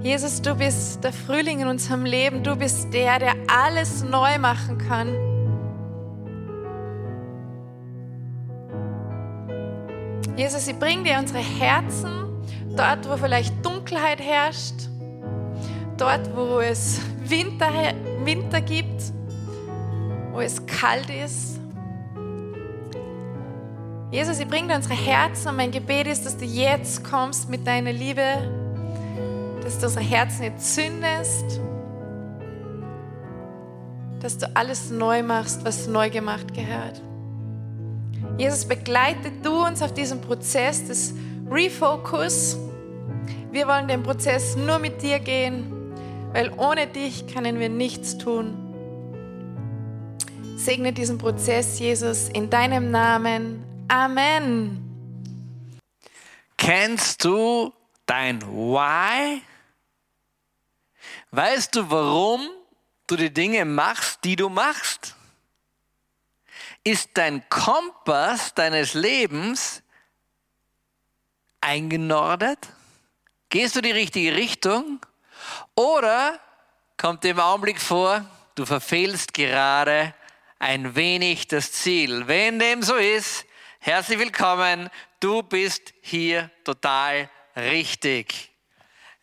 Jesus, du bist der Frühling in unserem Leben. Du bist der, der alles neu machen kann. Jesus, ich bringe dir unsere Herzen dort, wo vielleicht Dunkelheit herrscht, dort, wo es Winter, Winter gibt, wo es kalt ist. Jesus, ich bringe dir unsere Herzen und mein Gebet ist, dass du jetzt kommst mit deiner Liebe, dass du unsere Herzen jetzt zündest, dass du alles neu machst, was neu gemacht gehört. Jesus, begleite du uns auf diesem Prozess des Refocus. Wir wollen den Prozess nur mit dir gehen, weil ohne dich können wir nichts tun. Segne diesen Prozess, Jesus, in deinem Namen. Amen. Kennst du dein Why? Weißt du, warum du die Dinge machst, die du machst? Ist dein Kompass deines Lebens eingenordet? Gehst du die richtige Richtung? Oder kommt im Augenblick vor, du verfehlst gerade ein wenig das Ziel? Wenn dem so ist, herzlich willkommen, du bist hier total richtig.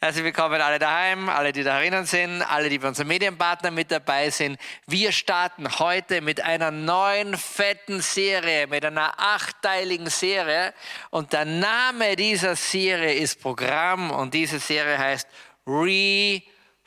Herzlich willkommen alle daheim, alle, die da drinnen sind, alle, die bei unseren Medienpartnern mit dabei sind. Wir starten heute mit einer neuen fetten Serie, mit einer achtteiligen Serie. Und der Name dieser Serie ist Programm und diese Serie heißt Refocus.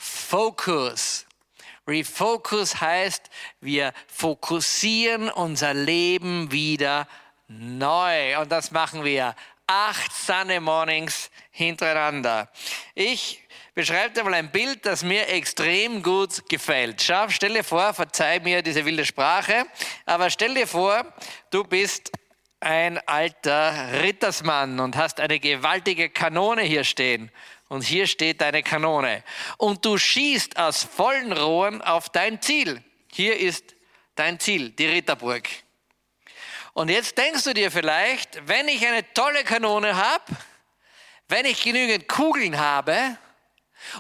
Refocus heißt, wir fokussieren unser Leben wieder neu. Und das machen wir acht Sunday Mornings hintereinander. Ich beschreibe dir mal ein Bild, das mir extrem gut gefällt. Schau, stell dir vor, verzeih mir diese wilde Sprache, aber stell dir vor, du bist ein alter Rittersmann und hast eine gewaltige Kanone hier stehen. Und hier steht deine Kanone. Und du schießt aus vollen Rohren auf dein Ziel. Hier ist dein Ziel, die Ritterburg. Und jetzt denkst du dir vielleicht, wenn ich eine tolle Kanone habe, wenn ich genügend Kugeln habe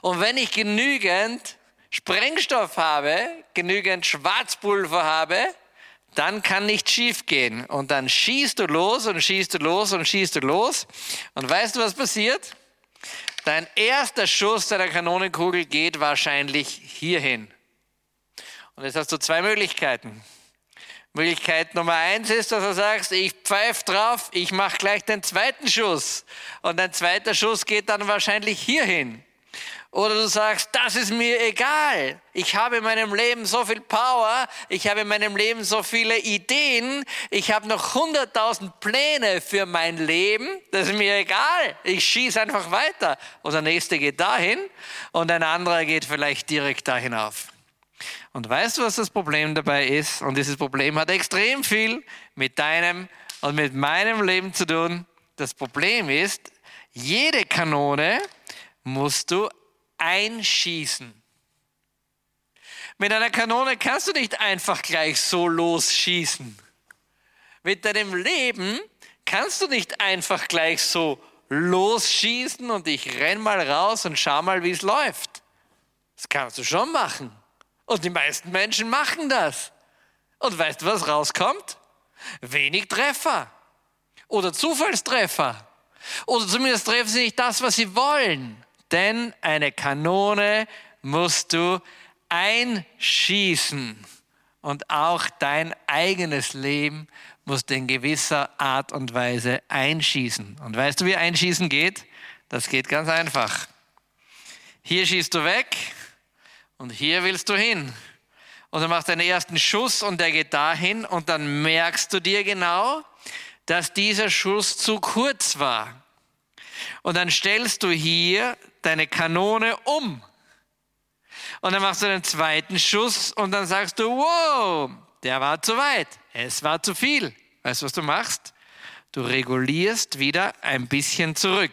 und wenn ich genügend Sprengstoff habe, genügend Schwarzpulver habe, dann kann nichts schief gehen. Und dann schießt du los und schießt du los und schießt du los. Und weißt du, was passiert? Dein erster Schuss deiner Kanonenkugel geht wahrscheinlich hierhin. Und jetzt hast du zwei Möglichkeiten. Möglichkeit Nummer eins ist, dass du sagst, ich pfeife drauf, ich mache gleich den zweiten Schuss. Und ein zweiter Schuss geht dann wahrscheinlich hierhin. Oder du sagst, das ist mir egal. Ich habe in meinem Leben so viel Power, ich habe in meinem Leben so viele Ideen, ich habe noch hunderttausend Pläne für mein Leben, das ist mir egal. Ich schieße einfach weiter. Und der nächste geht dahin und ein anderer geht vielleicht direkt dahin auf. Und weißt du, was das Problem dabei ist? Und dieses Problem hat extrem viel mit deinem und mit meinem Leben zu tun. Das Problem ist, jede Kanone musst du einschießen. Mit einer Kanone kannst du nicht einfach gleich so losschießen. Mit deinem Leben kannst du nicht einfach gleich so losschießen und ich renn mal raus und schau mal, wie es läuft. Das kannst du schon machen. Und die meisten Menschen machen das. Und weißt du, was rauskommt? Wenig Treffer. Oder Zufallstreffer. Oder zumindest treffen sie nicht das, was sie wollen. Denn eine Kanone musst du einschießen. Und auch dein eigenes Leben musst du in gewisser Art und Weise einschießen. Und weißt du, wie einschießen geht? Das geht ganz einfach. Hier schießt du weg und hier willst du hin. Und du machst deinen ersten Schuss und der geht dahin und dann merkst du dir genau, dass dieser Schuss zu kurz war. Und dann stellst du hier deine Kanone um. Und dann machst du den zweiten Schuss und dann sagst du, wow, der war zu weit, es war zu viel. Weißt du, was du machst? Du regulierst wieder ein bisschen zurück.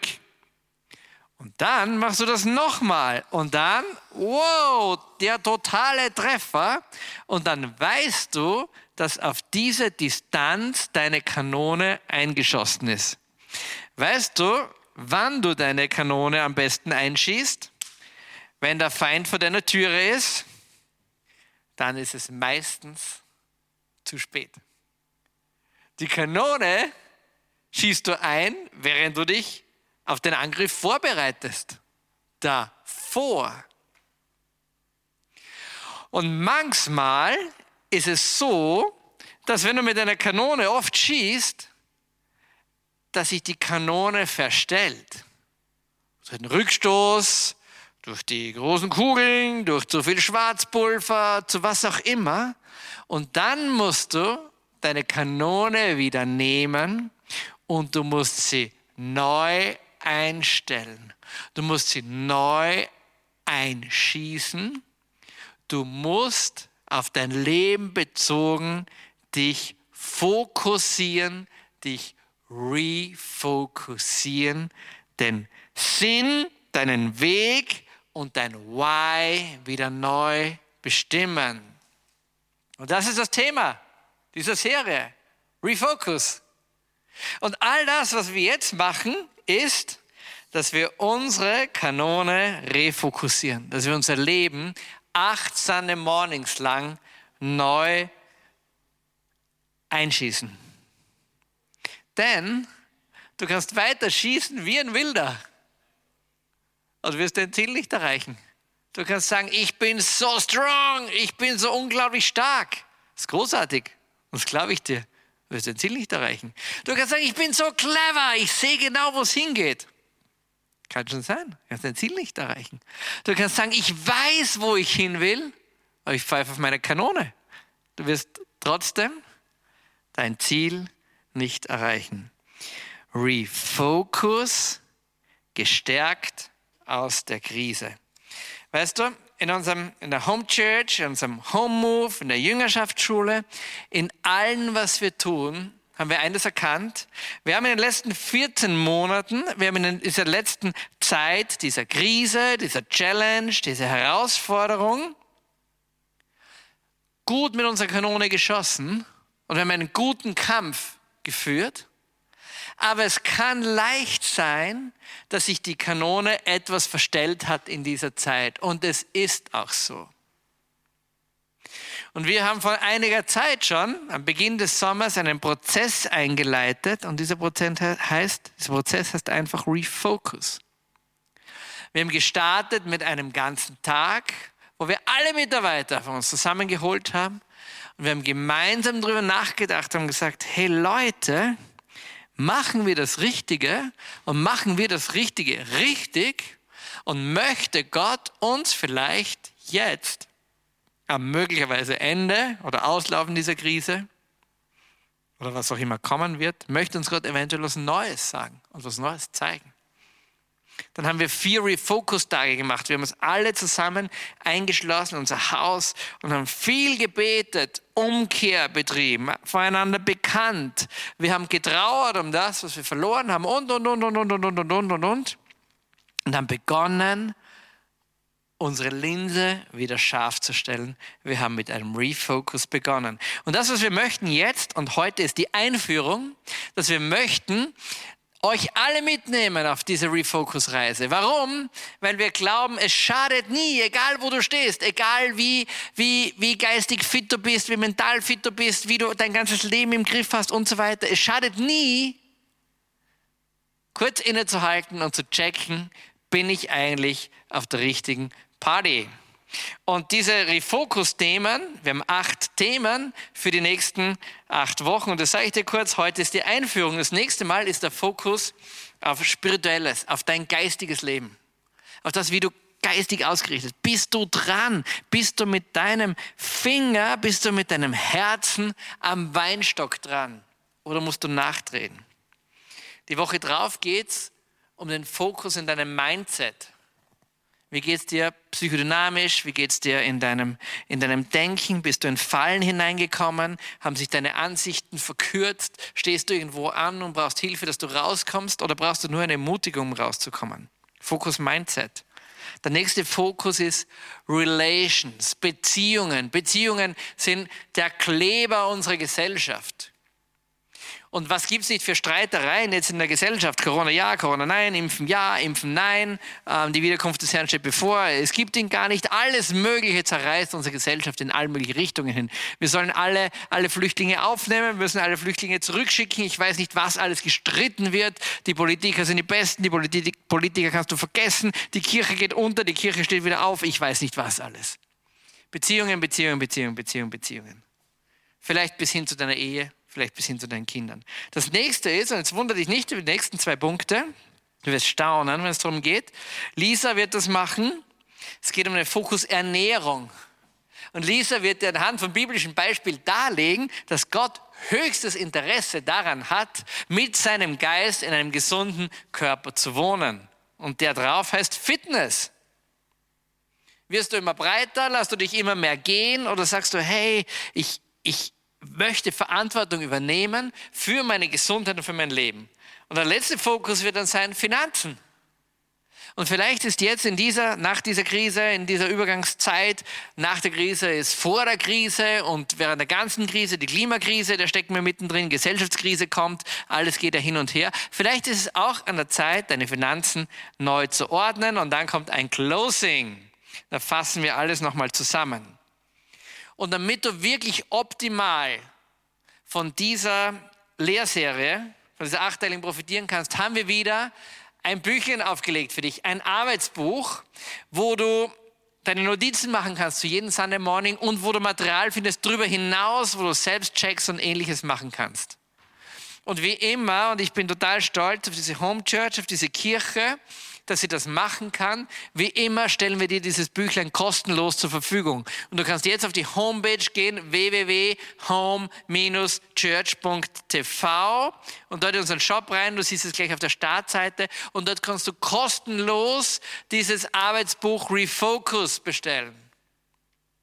Und dann machst du das nochmal und dann, wow, der totale Treffer. Und dann weißt du, dass auf diese Distanz deine Kanone eingeschossen ist. Weißt du, wann du deine Kanone am besten einschießt? wenn der Feind vor deiner Türe ist, dann ist es meistens zu spät. Die Kanone schießt du ein, während du dich auf den Angriff vorbereitest. Davor. Und manchmal ist es so, dass wenn du mit einer Kanone oft schießt, dass sich die Kanone verstellt. Durch den Rückstoß, durch die großen Kugeln, durch zu viel Schwarzpulver, zu was auch immer. Und dann musst du deine Kanone wieder nehmen und du musst sie neu einstellen. Du musst sie neu einschießen. Du musst auf dein Leben bezogen dich fokussieren, dich refokussieren, den Sinn, deinen Weg und dein Why wieder neu bestimmen. Und das ist das Thema dieser Serie. Refocus. Und all das, was wir jetzt machen, ist, dass wir unsere Kanone refokussieren, dass wir unser Leben acht Sunday Mornings lang neu einschießen. Denn du kannst weiter schießen wie ein Wilder und wirst dein Ziel nicht erreichen. Du kannst sagen, ich bin so strong, ich bin so unglaublich stark. Das ist großartig. Das glaube ich dir. Wirst dein Ziel nicht erreichen. Du kannst sagen, ich bin so clever, ich sehe genau, wo es hingeht. Kann schon sein. Du kannst dein Ziel nicht erreichen. Du kannst sagen, ich weiß, wo ich hin will, aber ich pfeife auf meine Kanone. Du wirst trotzdem dein Ziel nicht erreichen. Refocus, gestärkt aus der Krise. Weißt du, in, unserem, in der Home Church, in unserem Home Move, in der Jüngerschaftsschule, in allem, was wir tun, haben wir eines erkannt. Wir haben in den letzten 14 Monaten, wir haben in dieser letzten Zeit, dieser Krise, dieser Challenge, dieser Herausforderung, gut mit unserer Kanone geschossen und wir haben einen guten Kampf geführt. Aber es kann leicht sein, dass sich die Kanone etwas verstellt hat in dieser Zeit. Und es ist auch so. Und wir haben vor einiger Zeit schon, am Beginn des Sommers, einen Prozess eingeleitet. Und dieser Prozess heißt, dieser Prozess heißt einfach Refocus. Wir haben gestartet mit einem ganzen Tag, wo wir alle Mitarbeiter von uns zusammengeholt haben. Und wir haben gemeinsam darüber nachgedacht und gesagt, hey Leute, machen wir das Richtige und machen wir das Richtige richtig und möchte Gott uns vielleicht jetzt am möglicherweise Ende oder Auslaufen dieser Krise oder was auch immer kommen wird, möchte uns Gott eventuell was Neues sagen und was Neues zeigen. Dann haben wir vier Refocus-Tage gemacht. Wir haben uns alle zusammen eingeschlossen, unser Haus, und haben viel gebetet, Umkehr betrieben, voreinander bekannt. Wir haben getrauert um das, was wir verloren haben und, und, und, und, und, und, und, und, und, und. Und haben begonnen, unsere Linse wieder scharf zu stellen. Wir haben mit einem Refocus begonnen. Und das, was wir möchten jetzt und heute ist die Einführung, dass wir möchten, euch alle mitnehmen auf diese Refocus-Reise. Warum? Weil wir glauben, es schadet nie, egal wo du stehst, egal wie, wie, wie geistig fit du bist, wie mental fit du bist, wie du dein ganzes Leben im Griff hast und so weiter. Es schadet nie, kurz innezuhalten und zu checken, bin ich eigentlich auf der richtigen Party? Und diese Refocus-Themen, wir haben acht Themen für die nächsten acht Wochen. Und das sage ich dir kurz, heute ist die Einführung. Das nächste Mal ist der Fokus auf Spirituelles, auf dein geistiges Leben. Auf das, wie du geistig ausgerichtet. Bist du dran? Bist du mit deinem Finger, bist du mit deinem Herzen am Weinstock dran? Oder musst du nachdrehen? Die Woche drauf geht es um den Fokus in deinem Mindset. Wie geht es dir psychodynamisch? Wie geht es dir in deinem, in deinem Denken? Bist du in Fallen hineingekommen? Haben sich deine Ansichten verkürzt? Stehst du irgendwo an und brauchst Hilfe, dass du rauskommst? Oder brauchst du nur eine Ermutigung, um rauszukommen? Fokus Mindset. Der nächste Fokus ist Relations, Beziehungen. Beziehungen sind der Kleber unserer Gesellschaft. Und was gibt es nicht für Streitereien jetzt in der Gesellschaft? Corona ja, Corona nein, Impfen ja, Impfen nein, ähm, die Wiederkunft des Herrn steht bevor. Es gibt ihn gar nicht. Alles Mögliche zerreißt unsere Gesellschaft in alle möglichen Richtungen hin. Wir sollen alle, alle Flüchtlinge aufnehmen, wir müssen alle Flüchtlinge zurückschicken. Ich weiß nicht, was alles gestritten wird. Die Politiker sind die Besten, die Politik, Politiker kannst du vergessen. Die Kirche geht unter, die Kirche steht wieder auf. Ich weiß nicht, was alles. Beziehungen, Beziehungen, Beziehungen, Beziehungen, Beziehungen. Vielleicht bis hin zu deiner Ehe, vielleicht bis hin zu deinen Kindern. Das nächste ist, und jetzt wundere dich nicht über die nächsten zwei Punkte, du wirst staunen, wenn es darum geht. Lisa wird das machen. Es geht um den Fokus Ernährung. Und Lisa wird dir anhand von biblischen Beispielen darlegen, dass Gott höchstes Interesse daran hat, mit seinem Geist in einem gesunden Körper zu wohnen. Und der drauf heißt Fitness. Wirst du immer breiter, lässt du dich immer mehr gehen oder sagst du, hey, ich, ich, möchte Verantwortung übernehmen für meine Gesundheit und für mein Leben. Und der letzte Fokus wird dann sein Finanzen. Und vielleicht ist jetzt in dieser, nach dieser Krise, in dieser Übergangszeit, nach der Krise ist vor der Krise und während der ganzen Krise, die Klimakrise, da stecken wir mittendrin, Gesellschaftskrise kommt, alles geht ja hin und her. Vielleicht ist es auch an der Zeit, deine Finanzen neu zu ordnen und dann kommt ein Closing. Da fassen wir alles nochmal zusammen. Und damit du wirklich optimal von dieser Lehrserie, von dieser Achteilung profitieren kannst, haben wir wieder ein Büchlein aufgelegt für dich, ein Arbeitsbuch, wo du deine Notizen machen kannst zu jedem Sunday Morning und wo du Material findest darüber hinaus, wo du selbst Checks und ähnliches machen kannst. Und wie immer, und ich bin total stolz auf diese Home Church, auf diese Kirche, dass sie das machen kann. Wie immer stellen wir dir dieses Büchlein kostenlos zur Verfügung. Und du kannst jetzt auf die Homepage gehen, www.home-church.tv und dort in unseren Shop rein. Du siehst es gleich auf der Startseite und dort kannst du kostenlos dieses Arbeitsbuch Refocus bestellen.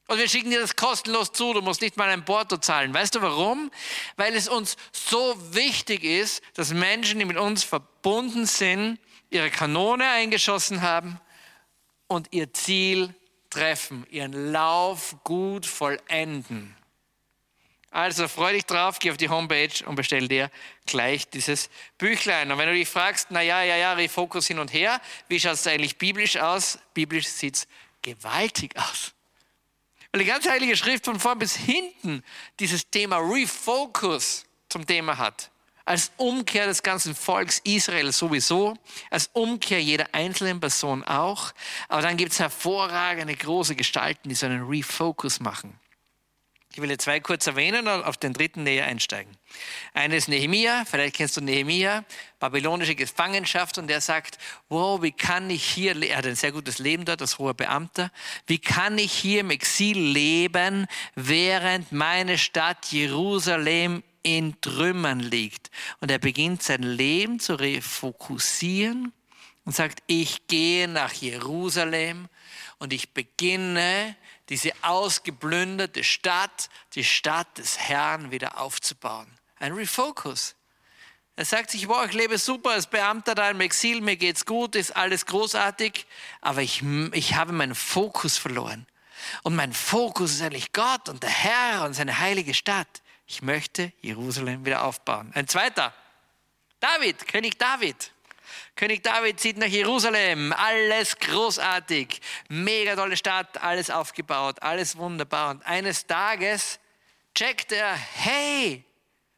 Und wir schicken dir das kostenlos zu. Du musst nicht mal ein Porto zahlen. Weißt du warum? Weil es uns so wichtig ist, dass Menschen, die mit uns verbunden sind, ihre Kanone eingeschossen haben und ihr Ziel treffen, ihren Lauf gut vollenden. Also freu dich drauf, geh auf die Homepage und bestell dir gleich dieses Büchlein. Und wenn du dich fragst, na ja, ja, ja, Refokus hin und her, wie schaut es eigentlich biblisch aus? Biblisch sieht es gewaltig aus. Weil die ganze Heilige Schrift von vorn bis hinten dieses Thema Refocus zum Thema hat als Umkehr des ganzen Volks Israel sowieso, als Umkehr jeder einzelnen Person auch. Aber dann gibt es hervorragende große Gestalten, die so einen Refocus machen. Ich will jetzt zwei kurz erwähnen und auf den dritten näher einsteigen. Eine ist Nehemia, vielleicht kennst du Nehemia, babylonische Gefangenschaft und der sagt, wow, wie kann ich hier, er hat ein sehr gutes Leben dort als hoher Beamter, wie kann ich hier im Exil leben, während meine Stadt Jerusalem in Trümmern liegt. Und er beginnt sein Leben zu refokussieren und sagt, ich gehe nach Jerusalem und ich beginne diese ausgeplünderte Stadt, die Stadt des Herrn wieder aufzubauen. Ein Refocus. Er sagt sich, boah, ich lebe super als Beamter da im Exil, mir geht's gut, ist alles großartig, aber ich, ich habe meinen Fokus verloren. Und mein Fokus ist eigentlich Gott und der Herr und seine heilige Stadt ich möchte Jerusalem wieder aufbauen. Ein zweiter, David, König David. König David zieht nach Jerusalem, alles großartig, mega tolle Stadt, alles aufgebaut, alles wunderbar. Und eines Tages checkt er, hey,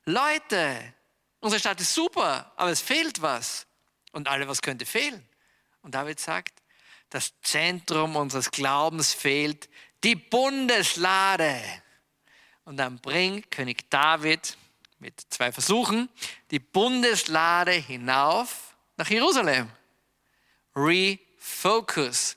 Leute, unsere Stadt ist super, aber es fehlt was. Und alle, was könnte fehlen? Und David sagt, das Zentrum unseres Glaubens fehlt, die Bundeslade. Und dann bringt König David mit zwei Versuchen die Bundeslade hinauf nach Jerusalem. Refocus.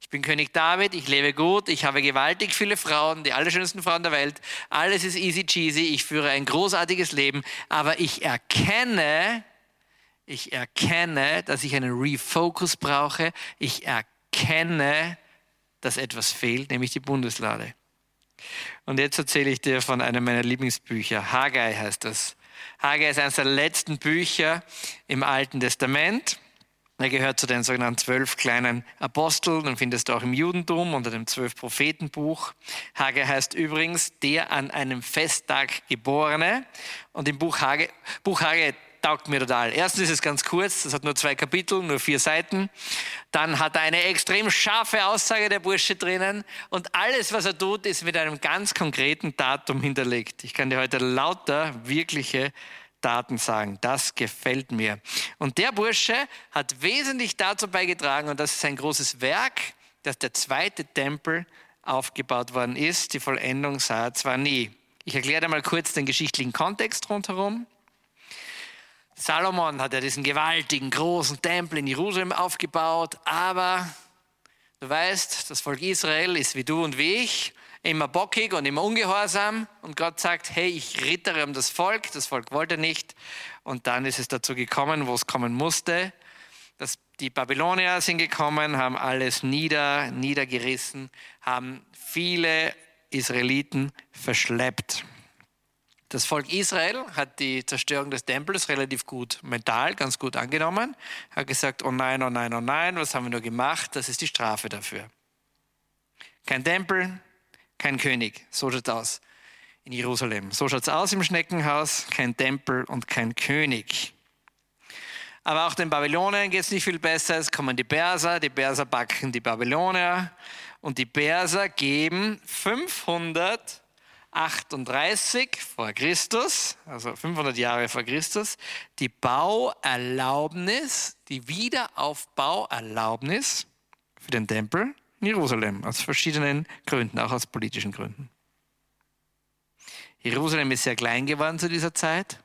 Ich bin König David, ich lebe gut, ich habe gewaltig viele Frauen, die allerschönsten Frauen der Welt. Alles ist easy cheesy, ich führe ein großartiges Leben, aber ich erkenne, ich erkenne, dass ich einen Refocus brauche. Ich erkenne, dass etwas fehlt, nämlich die Bundeslade. Und jetzt erzähle ich dir von einem meiner Lieblingsbücher. Haggai heißt das. Haggai ist eines der letzten Bücher im Alten Testament. Er gehört zu den sogenannten zwölf kleinen Aposteln, den findest du auch im Judentum unter dem zwölf Prophetenbuch. Hage heißt übrigens der an einem Festtag geborene. Und im Buch Hage, Buch Hage taugt mir total. Erstens ist es ganz kurz, das hat nur zwei Kapitel, nur vier Seiten. Dann hat er eine extrem scharfe Aussage der Bursche drinnen und alles, was er tut, ist mit einem ganz konkreten Datum hinterlegt. Ich kann dir heute lauter wirkliche Daten sagen. Das gefällt mir. Und der Bursche hat wesentlich dazu beigetragen, und das ist ein großes Werk, dass der zweite Tempel aufgebaut worden ist. Die Vollendung sah er zwar nie. Ich erkläre dir mal kurz den geschichtlichen Kontext rundherum. Salomon hat ja diesen gewaltigen, großen Tempel in Jerusalem aufgebaut, aber du weißt, das Volk Israel ist wie du und wie ich immer bockig und immer ungehorsam. Und Gott sagt, hey, ich rittere um das Volk. Das Volk wollte nicht. Und dann ist es dazu gekommen, wo es kommen musste. Dass die Babylonier sind gekommen, haben alles nieder, niedergerissen, haben viele Israeliten verschleppt. Das Volk Israel hat die Zerstörung des Tempels relativ gut mental, ganz gut angenommen. Hat gesagt, oh nein, oh nein, oh nein, was haben wir nur gemacht? Das ist die Strafe dafür. Kein Tempel, kein König. So schaut es aus in Jerusalem. So schaut es aus im Schneckenhaus, kein Tempel und kein König. Aber auch den Babylonern geht es nicht viel besser. Es kommen die Perser, die Perser backen die Babylonier und die Perser geben 538 vor Christus, also 500 Jahre vor Christus, die Bauerlaubnis, die Wiederaufbauerlaubnis für den Tempel in Jerusalem, aus verschiedenen Gründen, auch aus politischen Gründen. Jerusalem ist sehr klein geworden zu dieser Zeit.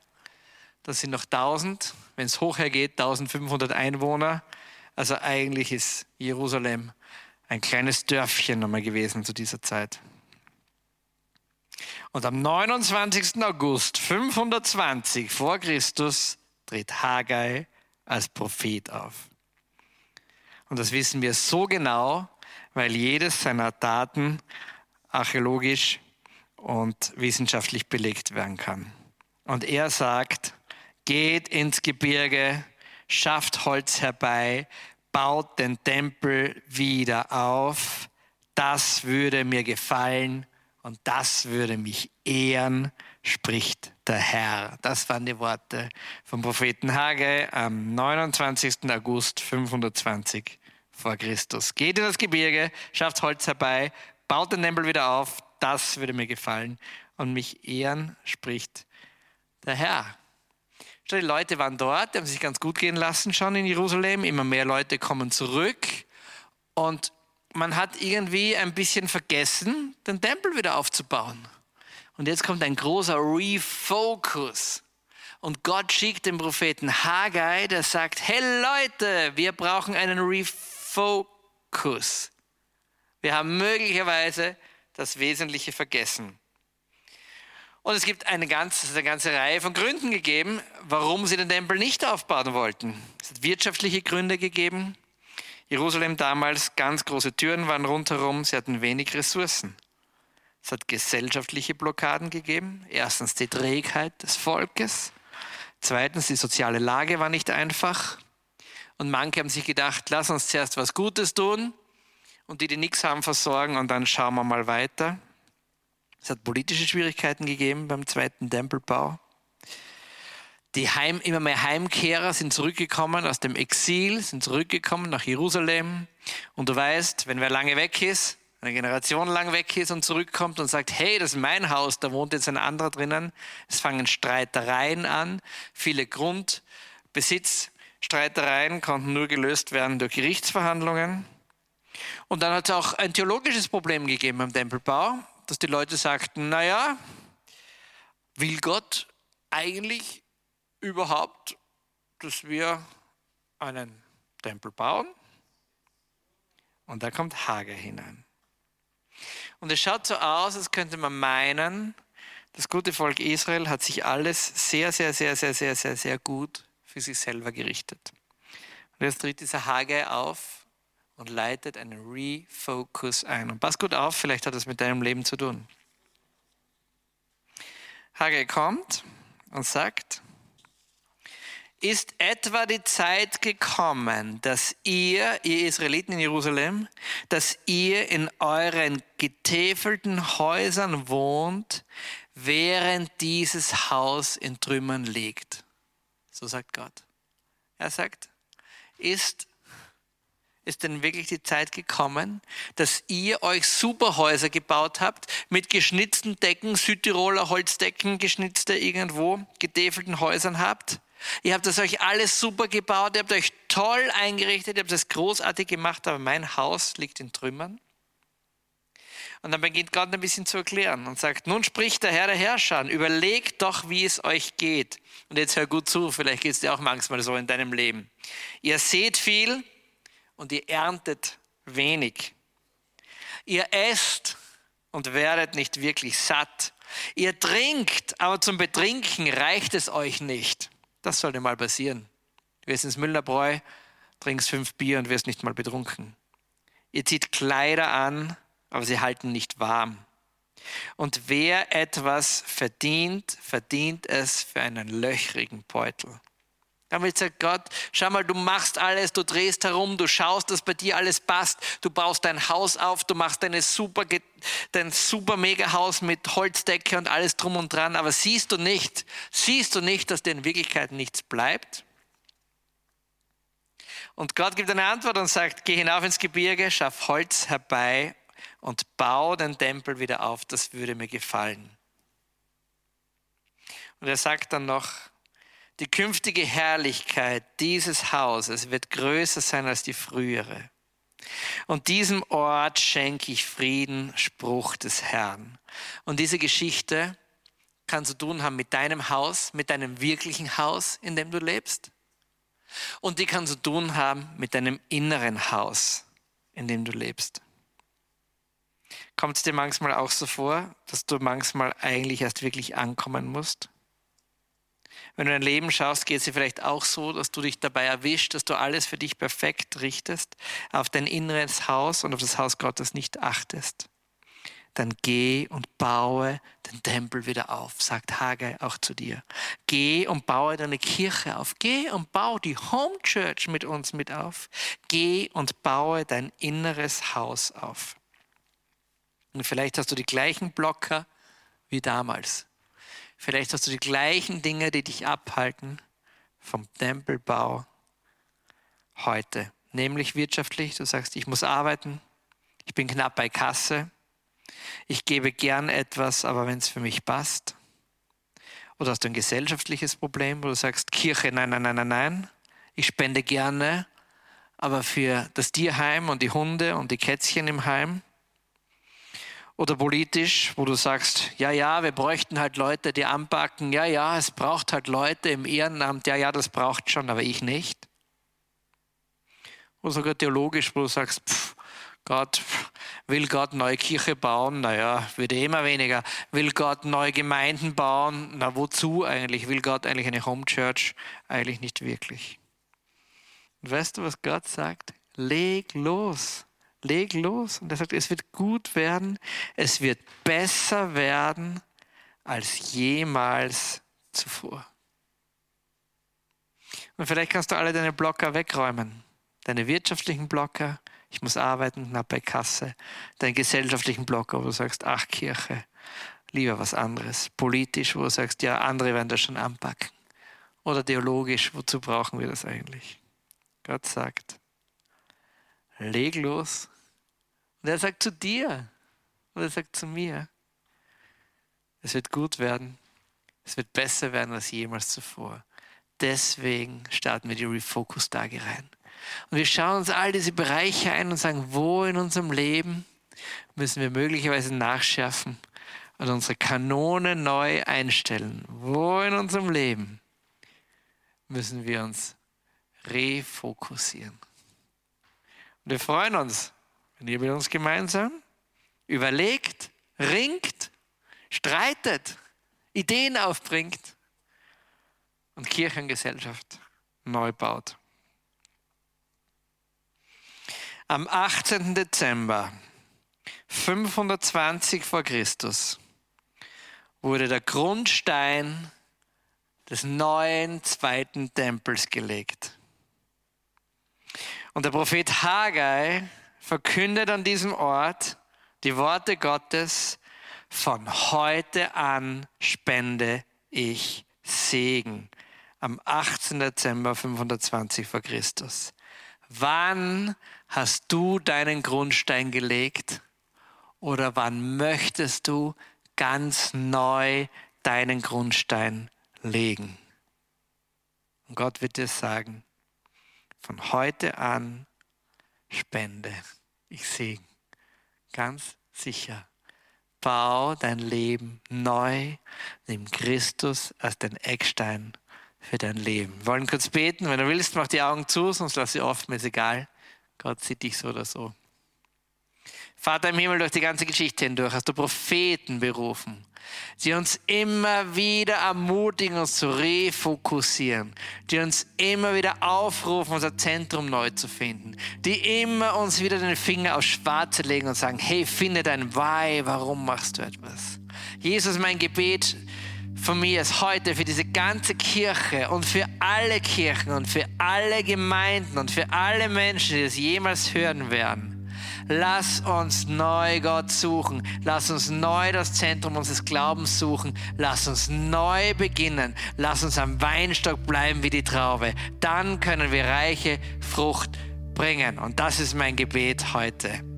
Das sind noch 1000, wenn es hoch hergeht, 1500 Einwohner. Also eigentlich ist Jerusalem ein kleines Dörfchen nochmal gewesen zu dieser Zeit. Und am 29. August 520 vor Christus tritt Haggai als Prophet auf. Und das wissen wir so genau, weil jedes seiner Daten archäologisch und wissenschaftlich belegt werden kann. Und er sagt, geht ins Gebirge, schafft Holz herbei, baut den Tempel wieder auf. Das würde mir gefallen und das würde mich ehren, spricht der Herr. Das waren die Worte vom Propheten Haggai am 29. August 520 vor Christus. Geht in das Gebirge, schafft Holz herbei, baut den Tempel wieder auf, das würde mir gefallen und mich ehren, spricht der Herr. Die Leute waren dort, die haben sich ganz gut gehen lassen schon in Jerusalem. Immer mehr Leute kommen zurück. Und man hat irgendwie ein bisschen vergessen, den Tempel wieder aufzubauen. Und jetzt kommt ein großer Refocus. Und Gott schickt den Propheten Haggai, der sagt, hey Leute, wir brauchen einen Refocus. Wir haben möglicherweise das Wesentliche vergessen. Und es gibt eine ganze, eine ganze Reihe von Gründen gegeben, warum sie den Tempel nicht aufbauen wollten. Es hat wirtschaftliche Gründe gegeben. Jerusalem damals, ganz große Türen waren rundherum, sie hatten wenig Ressourcen. Es hat gesellschaftliche Blockaden gegeben. Erstens die Trägheit des Volkes. Zweitens die soziale Lage war nicht einfach. Und manche haben sich gedacht, lass uns zuerst was Gutes tun und die, die nichts haben, versorgen und dann schauen wir mal weiter. Es hat politische Schwierigkeiten gegeben beim zweiten Tempelbau. Die Heim, immer mehr Heimkehrer sind zurückgekommen aus dem Exil, sind zurückgekommen nach Jerusalem. Und du weißt, wenn wer lange weg ist, eine Generation lang weg ist und zurückkommt und sagt, hey, das ist mein Haus, da wohnt jetzt ein anderer drinnen. Es fangen Streitereien an, viele Grundbesitz, Streitereien konnten nur gelöst werden durch Gerichtsverhandlungen. Und dann hat es auch ein theologisches Problem gegeben im Tempelbau, dass die Leute sagten, naja, will Gott eigentlich überhaupt, dass wir einen Tempel bauen? Und da kommt Hager hinein. Und es schaut so aus, als könnte man meinen, das gute Volk Israel hat sich alles sehr, sehr, sehr, sehr, sehr, sehr, sehr gut für sich selber gerichtet. Und jetzt tritt dieser Hage auf und leitet einen Refocus ein. Und pass gut auf, vielleicht hat das mit deinem Leben zu tun. Hage kommt und sagt, ist etwa die Zeit gekommen, dass ihr, ihr Israeliten in Jerusalem, dass ihr in euren getäfelten Häusern wohnt, während dieses Haus in Trümmern liegt. So sagt Gott. Er sagt, ist ist denn wirklich die Zeit gekommen, dass ihr euch Superhäuser gebaut habt mit geschnitzten Decken, Südtiroler Holzdecken, geschnitzte irgendwo, getäfelten Häusern habt? Ihr habt das euch alles super gebaut, ihr habt euch toll eingerichtet, ihr habt das großartig gemacht, aber mein Haus liegt in Trümmern. Und dann beginnt Gott ein bisschen zu erklären und sagt, nun spricht der Herr der Herrscher, überlegt doch, wie es euch geht. Und jetzt hör gut zu, vielleicht geht es dir auch manchmal so in deinem Leben. Ihr seht viel und ihr erntet wenig. Ihr esst und werdet nicht wirklich satt. Ihr trinkt, aber zum Betrinken reicht es euch nicht. Das sollte mal passieren. Du wirst ins Müllnerbräu, trinkst fünf Bier und wirst nicht mal betrunken. Ihr zieht Kleider an, aber sie halten nicht warm. Und wer etwas verdient, verdient es für einen löchrigen Beutel. Damit sagt Gott, schau mal, du machst alles, du drehst herum, du schaust, dass bei dir alles passt, du baust dein Haus auf, du machst deine super, dein super Mega-Haus mit Holzdecke und alles drum und dran, aber siehst du nicht, siehst du nicht, dass dir in Wirklichkeit nichts bleibt? Und Gott gibt eine Antwort und sagt, geh hinauf ins Gebirge, schaff Holz herbei und bau den Tempel wieder auf, das würde mir gefallen. Und er sagt dann noch, die künftige Herrlichkeit dieses Hauses wird größer sein als die frühere. Und diesem Ort schenke ich Frieden, Spruch des Herrn. Und diese Geschichte kann zu tun haben mit deinem Haus, mit deinem wirklichen Haus, in dem du lebst. Und die kann zu tun haben mit deinem inneren Haus, in dem du lebst. Kommt es dir manchmal auch so vor, dass du manchmal eigentlich erst wirklich ankommen musst? Wenn du dein Leben schaust, geht es dir vielleicht auch so, dass du dich dabei erwischt, dass du alles für dich perfekt richtest, auf dein inneres Haus und auf das Haus Gottes nicht achtest. Dann geh und baue den Tempel wieder auf, sagt Haggai auch zu dir. Geh und baue deine Kirche auf. Geh und baue die Home Church mit uns mit auf. Geh und baue dein inneres Haus auf. Und vielleicht hast du die gleichen Blocker wie damals. Vielleicht hast du die gleichen Dinge, die dich abhalten vom Tempelbau heute. Nämlich wirtschaftlich, du sagst, ich muss arbeiten, ich bin knapp bei Kasse, ich gebe gern etwas, aber wenn es für mich passt. Oder hast du ein gesellschaftliches Problem, wo du sagst, Kirche, nein, nein, nein, nein, nein, ich spende gerne, aber für das Tierheim und die Hunde und die Kätzchen im Heim oder politisch, wo du sagst, ja, ja, wir bräuchten halt Leute, die anpacken, ja, ja, es braucht halt Leute im Ehrenamt, ja, ja, das braucht schon, aber ich nicht. Oder sogar theologisch, wo du sagst, pff, Gott, will Gott neue Kirche bauen? Naja, wird eh immer weniger. Will Gott neue Gemeinden bauen? Na, wozu eigentlich? Will Gott eigentlich eine Home Church? Eigentlich nicht wirklich. Und weißt du, was Gott sagt? Leg los. Leg los. Und er sagt, es wird gut werden, es wird besser werden als jemals zuvor. Und vielleicht kannst du alle deine Blocker wegräumen. Deine wirtschaftlichen Blocker, ich muss arbeiten, knapp bei Kasse. Deinen gesellschaftlichen Blocker, wo du sagst, ach Kirche, lieber was anderes. Politisch, wo du sagst, ja, andere werden das schon anpacken. Oder theologisch, wozu brauchen wir das eigentlich? Gott sagt, leg los. Und er sagt zu dir und er sagt zu mir, es wird gut werden, es wird besser werden als jemals zuvor. Deswegen starten wir die Refocus-Tage rein. Und wir schauen uns all diese Bereiche ein und sagen, wo in unserem Leben müssen wir möglicherweise nachschärfen und unsere Kanone neu einstellen. Wo in unserem Leben müssen wir uns refokussieren. Wir freuen uns, wenn ihr mit uns gemeinsam überlegt, ringt, streitet, Ideen aufbringt und Kirchengesellschaft neu baut. Am 18. Dezember 520 vor Christus wurde der Grundstein des neuen zweiten Tempels gelegt. Und der Prophet Haggai verkündet an diesem Ort die Worte Gottes, von heute an spende ich Segen. Am 18. Dezember 520 vor Christus. Wann hast du deinen Grundstein gelegt? Oder wann möchtest du ganz neu deinen Grundstein legen? Und Gott wird dir sagen, von heute an spende ich Segen. Ganz sicher. Bau dein Leben neu, nimm Christus als den Eckstein für dein Leben. Wir wollen kurz beten. Wenn du willst, mach die Augen zu, sonst lass sie offen, ist egal. Gott sieht dich so oder so. Vater im Himmel, durch die ganze Geschichte hindurch hast du Propheten berufen, die uns immer wieder ermutigen, uns zu refokussieren, die uns immer wieder aufrufen, unser Zentrum neu zu finden, die immer uns wieder den Finger aufs Schwarze legen und sagen, hey, finde dein Why, warum machst du etwas? Jesus, mein Gebet von mir ist heute für diese ganze Kirche und für alle Kirchen und für alle Gemeinden und für alle Menschen, die es jemals hören werden Lass uns neu Gott suchen. Lass uns neu das Zentrum unseres Glaubens suchen. Lass uns neu beginnen. Lass uns am Weinstock bleiben wie die Traube. Dann können wir reiche Frucht bringen. Und das ist mein Gebet heute.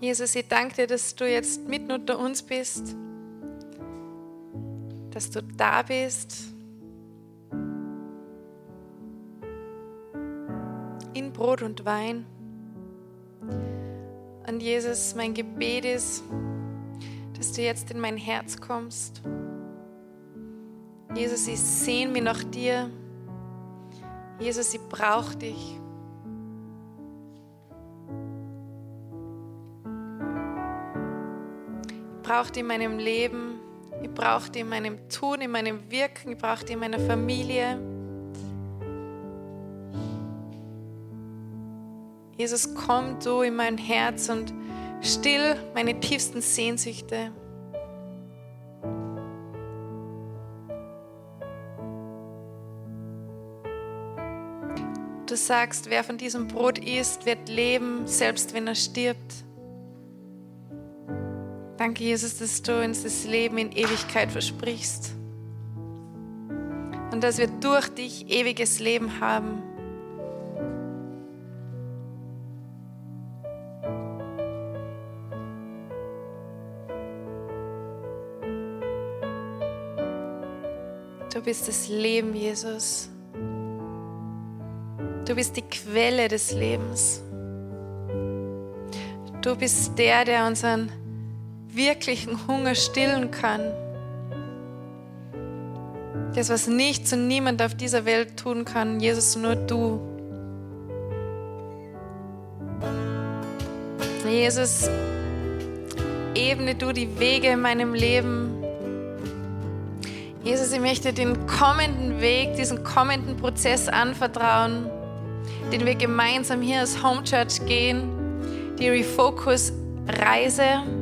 Jesus, ich danke dir, dass du jetzt mitten unter uns bist, dass du da bist, in Brot und Wein. Und Jesus, mein Gebet ist, dass du jetzt in mein Herz kommst. Jesus, ich sehne mich nach dir. Jesus, ich brauche dich. Brauche die in meinem Leben, ich brauche die in meinem Tun, in meinem Wirken, ich brauche die in meiner Familie. Jesus, komm du in mein Herz und still meine tiefsten Sehnsüchte. Du sagst, wer von diesem Brot isst, wird leben, selbst wenn er stirbt. Danke, Jesus, dass du uns das Leben in Ewigkeit versprichst. Und dass wir durch dich ewiges Leben haben. Du bist das Leben, Jesus. Du bist die Quelle des Lebens. Du bist der, der unseren wirklichen Hunger stillen kann. Das, was nichts und niemand auf dieser Welt tun kann, Jesus, nur du. Jesus, ebne du die Wege in meinem Leben. Jesus, ich möchte den kommenden Weg, diesen kommenden Prozess anvertrauen, den wir gemeinsam hier als Home Church gehen, die Refocus-Reise.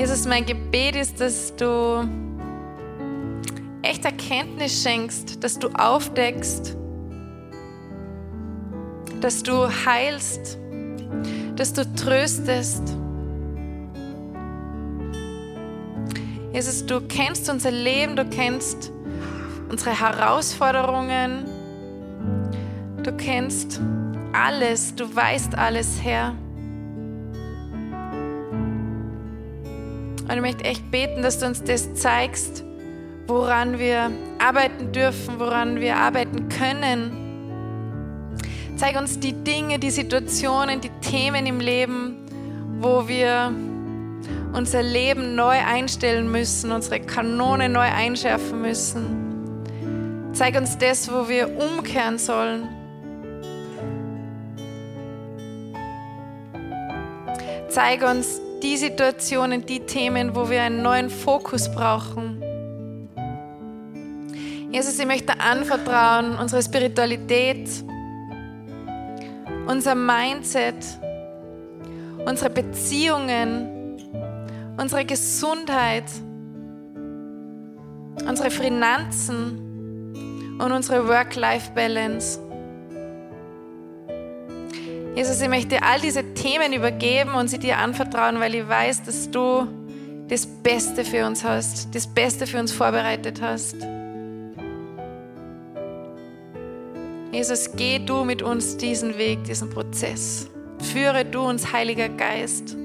Jesus, mein Gebet ist, dass du echt Erkenntnis schenkst, dass du aufdeckst, dass du heilst, dass du tröstest. Jesus, du kennst unser Leben, du kennst unsere Herausforderungen, du kennst alles, du weißt alles, Herr. Und ich möchte echt beten, dass du uns das zeigst, woran wir arbeiten dürfen, woran wir arbeiten können. Zeig uns die Dinge, die Situationen, die Themen im Leben, wo wir unser Leben neu einstellen müssen, unsere Kanone neu einschärfen müssen. Zeig uns das, wo wir umkehren sollen. Zeig uns die Situationen, die Themen, wo wir einen neuen Fokus brauchen. Jesus, ich möchte anvertrauen unsere Spiritualität, unser Mindset, unsere Beziehungen, unsere Gesundheit, unsere Finanzen und unsere Work-Life-Balance. Jesus, ich möchte all diese Themen übergeben und sie dir anvertrauen, weil ich weiß, dass du das Beste für uns hast, das Beste für uns vorbereitet hast. Jesus, geh du mit uns diesen Weg, diesen Prozess. Führe du uns, Heiliger Geist.